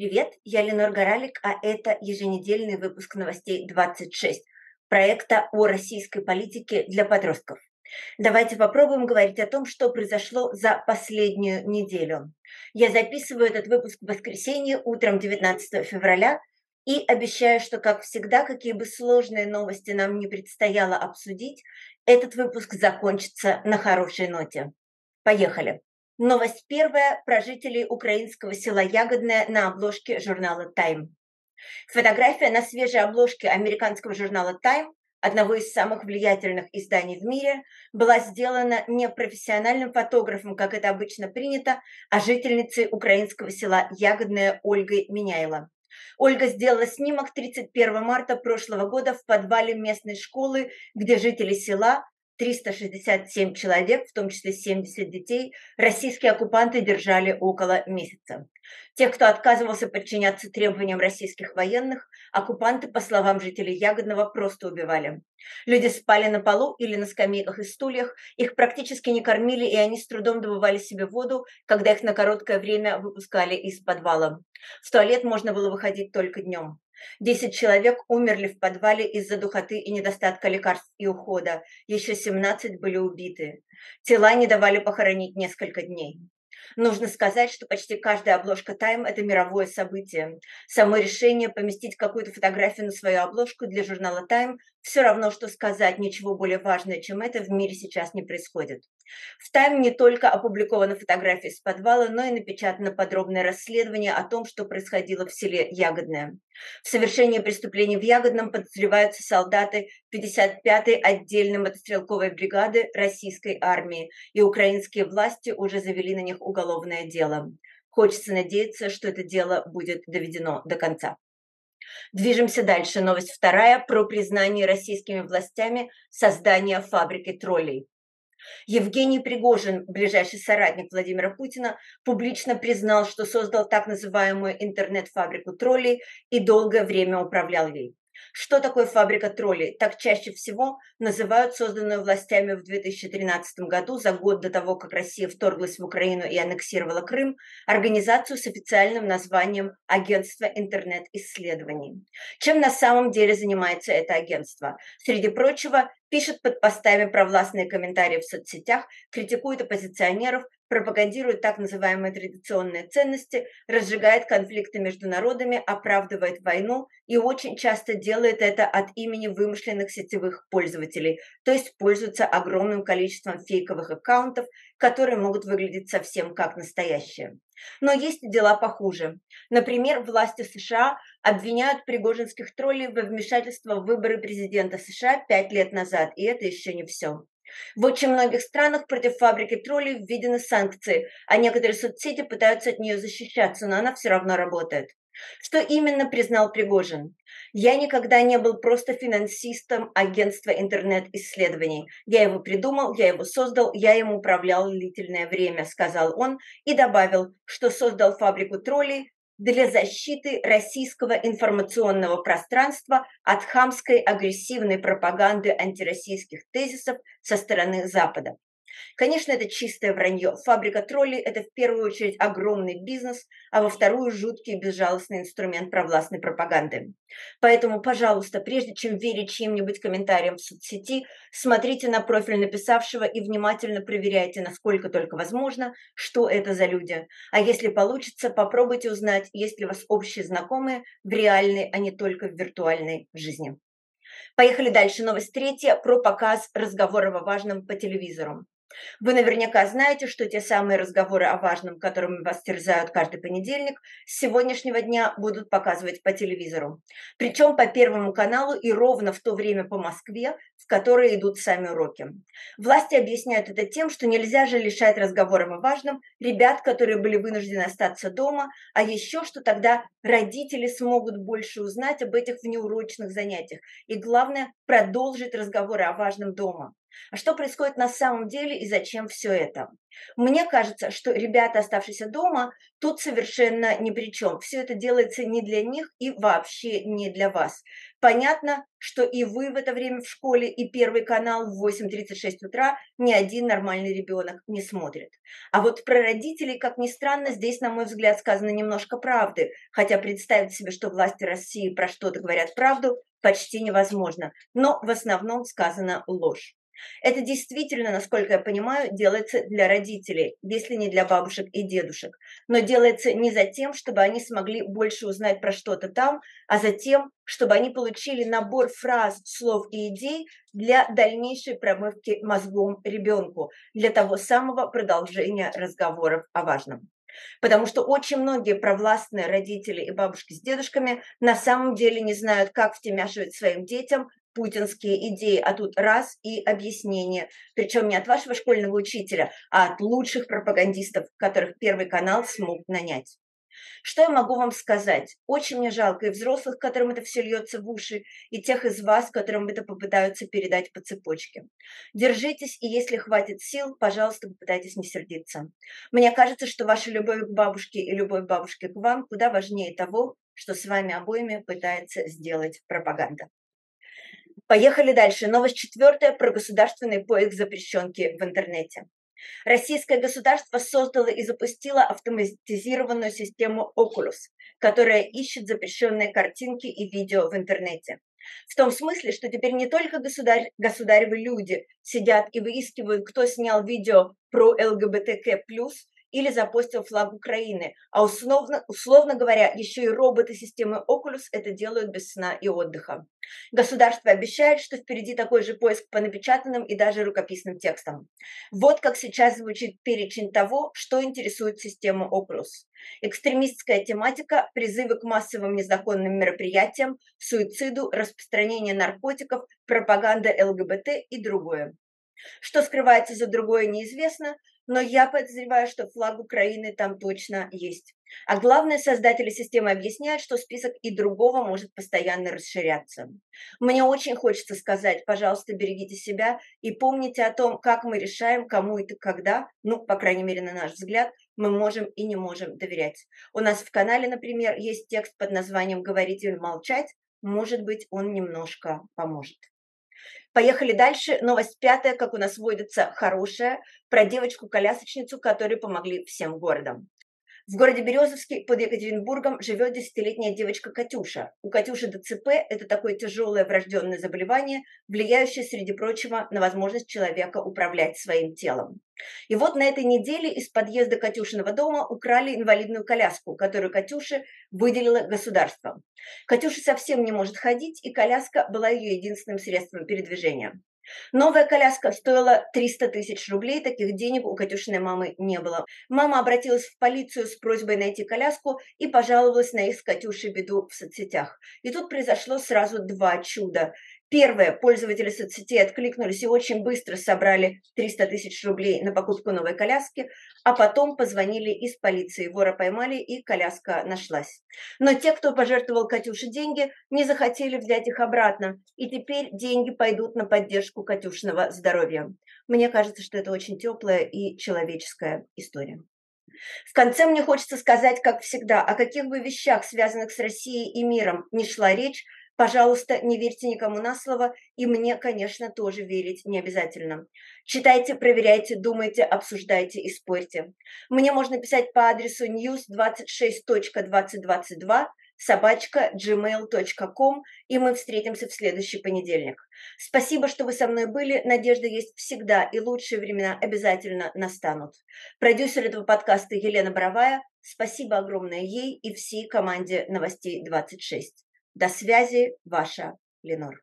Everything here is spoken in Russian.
Привет, я Ленор Горалик, а это еженедельный выпуск новостей 26 проекта о российской политике для подростков. Давайте попробуем говорить о том, что произошло за последнюю неделю. Я записываю этот выпуск в воскресенье утром 19 февраля и обещаю, что, как всегда, какие бы сложные новости нам не предстояло обсудить, этот выпуск закончится на хорошей ноте. Поехали! Новость первая про жителей украинского села Ягодное на обложке журнала «Тайм». Фотография на свежей обложке американского журнала «Тайм» одного из самых влиятельных изданий в мире, была сделана не профессиональным фотографом, как это обычно принято, а жительницей украинского села Ягодное Ольгой Меняйло. Ольга сделала снимок 31 марта прошлого года в подвале местной школы, где жители села 367 человек, в том числе 70 детей, российские оккупанты держали около месяца. Тех, кто отказывался подчиняться требованиям российских военных, оккупанты, по словам жителей Ягодного, просто убивали. Люди спали на полу или на скамейках и стульях, их практически не кормили, и они с трудом добывали себе воду, когда их на короткое время выпускали из подвала. В туалет можно было выходить только днем. Десять человек умерли в подвале из-за духоты и недостатка лекарств и ухода. Еще 17 были убиты. Тела не давали похоронить несколько дней. Нужно сказать, что почти каждая обложка Time – это мировое событие. Само решение поместить какую-то фотографию на свою обложку для журнала Time все равно, что сказать ничего более важного, чем это в мире сейчас не происходит. В Time не только опубликована фотография из подвала, но и напечатано подробное расследование о том, что происходило в селе Ягодное. В совершении преступлений в Ягодном подозреваются солдаты 55-й отдельной мотострелковой бригады российской армии, и украинские власти уже завели на них уголовное дело. Хочется надеяться, что это дело будет доведено до конца. Движемся дальше. Новость вторая про признание российскими властями создания фабрики троллей. Евгений Пригожин, ближайший соратник Владимира Путина, публично признал, что создал так называемую интернет-фабрику троллей и долгое время управлял ей. Что такое фабрика троллей? Так чаще всего называют созданную властями в 2013 году, за год до того, как Россия вторглась в Украину и аннексировала Крым, организацию с официальным названием Агентство интернет-исследований. Чем на самом деле занимается это агентство? Среди прочего, пишет под постами провластные комментарии в соцсетях, критикует оппозиционеров, пропагандирует так называемые традиционные ценности, разжигает конфликты между народами, оправдывает войну и очень часто делает это от имени вымышленных сетевых пользователей, то есть пользуется огромным количеством фейковых аккаунтов, которые могут выглядеть совсем как настоящие. Но есть дела похуже. Например, власти США обвиняют пригожинских троллей во вмешательство в выборы президента США пять лет назад, и это еще не все. В очень многих странах против фабрики троллей введены санкции, а некоторые соцсети пытаются от нее защищаться, но она все равно работает. Что именно признал Пригожин? Я никогда не был просто финансистом агентства интернет-исследований. Я его придумал, я его создал, я ему управлял длительное время, сказал он и добавил, что создал фабрику троллей для защиты российского информационного пространства от хамской агрессивной пропаганды антироссийских тезисов со стороны Запада. Конечно, это чистое вранье. Фабрика троллей – это в первую очередь огромный бизнес, а во вторую – жуткий безжалостный инструмент провластной пропаганды. Поэтому, пожалуйста, прежде чем верить чьим-нибудь комментариям в соцсети, смотрите на профиль написавшего и внимательно проверяйте, насколько только возможно, что это за люди. А если получится, попробуйте узнать, есть ли у вас общие знакомые в реальной, а не только в виртуальной жизни. Поехали дальше. Новость третья про показ разговоров о важном по телевизору. Вы наверняка знаете, что те самые разговоры о важном, которыми вас терзают каждый понедельник, с сегодняшнего дня будут показывать по телевизору. Причем по Первому каналу и ровно в то время по Москве, в которое идут сами уроки. Власти объясняют это тем, что нельзя же лишать разговором о важном ребят, которые были вынуждены остаться дома, а еще что тогда родители смогут больше узнать об этих внеурочных занятиях. И главное, продолжить разговоры о важном дома. А что происходит на самом деле и зачем все это? Мне кажется, что ребята, оставшиеся дома, тут совершенно ни при чем. Все это делается не для них и вообще не для вас. Понятно, что и вы в это время в школе, и Первый канал в 8.36 утра ни один нормальный ребенок не смотрит. А вот про родителей, как ни странно, здесь, на мой взгляд, сказано немножко правды. Хотя представить себе, что власти России про что-то говорят правду, почти невозможно. Но в основном сказано ложь. Это действительно, насколько я понимаю, делается для родителей, если не для бабушек и дедушек. Но делается не за тем, чтобы они смогли больше узнать про что-то там, а за тем, чтобы они получили набор фраз, слов и идей для дальнейшей промывки мозгом ребенку, для того самого продолжения разговоров о важном. Потому что очень многие провластные родители и бабушки с дедушками на самом деле не знают, как втемяшивать своим детям путинские идеи, а тут раз и объяснение. Причем не от вашего школьного учителя, а от лучших пропагандистов, которых Первый канал смог нанять. Что я могу вам сказать? Очень мне жалко и взрослых, которым это все льется в уши, и тех из вас, которым это попытаются передать по цепочке. Держитесь, и если хватит сил, пожалуйста, попытайтесь не сердиться. Мне кажется, что ваша любовь к бабушке и любовь бабушки к вам куда важнее того, что с вами обоими пытается сделать пропаганда. Поехали дальше. Новость четвертая про государственный поиск запрещенки в интернете. Российское государство создало и запустило автоматизированную систему Oculus, которая ищет запрещенные картинки и видео в интернете. В том смысле, что теперь не только государь, государевы люди сидят и выискивают, кто снял видео про ЛГБТК+, или запостил флаг Украины. А условно, условно говоря, еще и роботы системы Oculus это делают без сна и отдыха. Государство обещает, что впереди такой же поиск по напечатанным и даже рукописным текстам. Вот как сейчас звучит перечень того, что интересует систему Oculus. Экстремистская тематика, призывы к массовым незаконным мероприятиям, суициду, распространение наркотиков, пропаганда ЛГБТ и другое. Что скрывается за другое, неизвестно, но я подозреваю, что флаг Украины там точно есть. А главное, создатели системы объясняют, что список и другого может постоянно расширяться. Мне очень хочется сказать, пожалуйста, берегите себя и помните о том, как мы решаем, кому и когда, ну, по крайней мере, на наш взгляд, мы можем и не можем доверять. У нас в канале, например, есть текст под названием «Говорить или молчать». Может быть, он немножко поможет. Поехали дальше. Новость пятая, как у нас водится, хорошая, про девочку-колясочницу, которой помогли всем городом. В городе Березовский под Екатеринбургом живет десятилетняя девочка Катюша. У Катюши ДЦП – это такое тяжелое врожденное заболевание, влияющее, среди прочего, на возможность человека управлять своим телом. И вот на этой неделе из подъезда Катюшиного дома украли инвалидную коляску, которую Катюше выделило государство. Катюша совсем не может ходить, и коляска была ее единственным средством передвижения. Новая коляска стоила 300 тысяч рублей, таких денег у Катюшиной мамы не было. Мама обратилась в полицию с просьбой найти коляску и пожаловалась на их с Катюшей беду в соцсетях. И тут произошло сразу два чуда. Первое, пользователи соцсетей откликнулись и очень быстро собрали 300 тысяч рублей на покупку новой коляски, а потом позвонили из полиции, вора поймали и коляска нашлась. Но те, кто пожертвовал Катюше деньги, не захотели взять их обратно, и теперь деньги пойдут на поддержку Катюшиного здоровья. Мне кажется, что это очень теплая и человеческая история. В конце мне хочется сказать, как всегда, о каких бы вещах, связанных с Россией и миром, не шла речь, Пожалуйста, не верьте никому на слово, и мне, конечно, тоже верить не обязательно. Читайте, проверяйте, думайте, обсуждайте и спорьте. Мне можно писать по адресу news26.2022 собачка gmail.com, и мы встретимся в следующий понедельник. Спасибо, что вы со мной были. Надежда есть всегда, и лучшие времена обязательно настанут. Продюсер этого подкаста Елена Боровая. Спасибо огромное ей и всей команде новостей 26. До связи, ваша Ленор.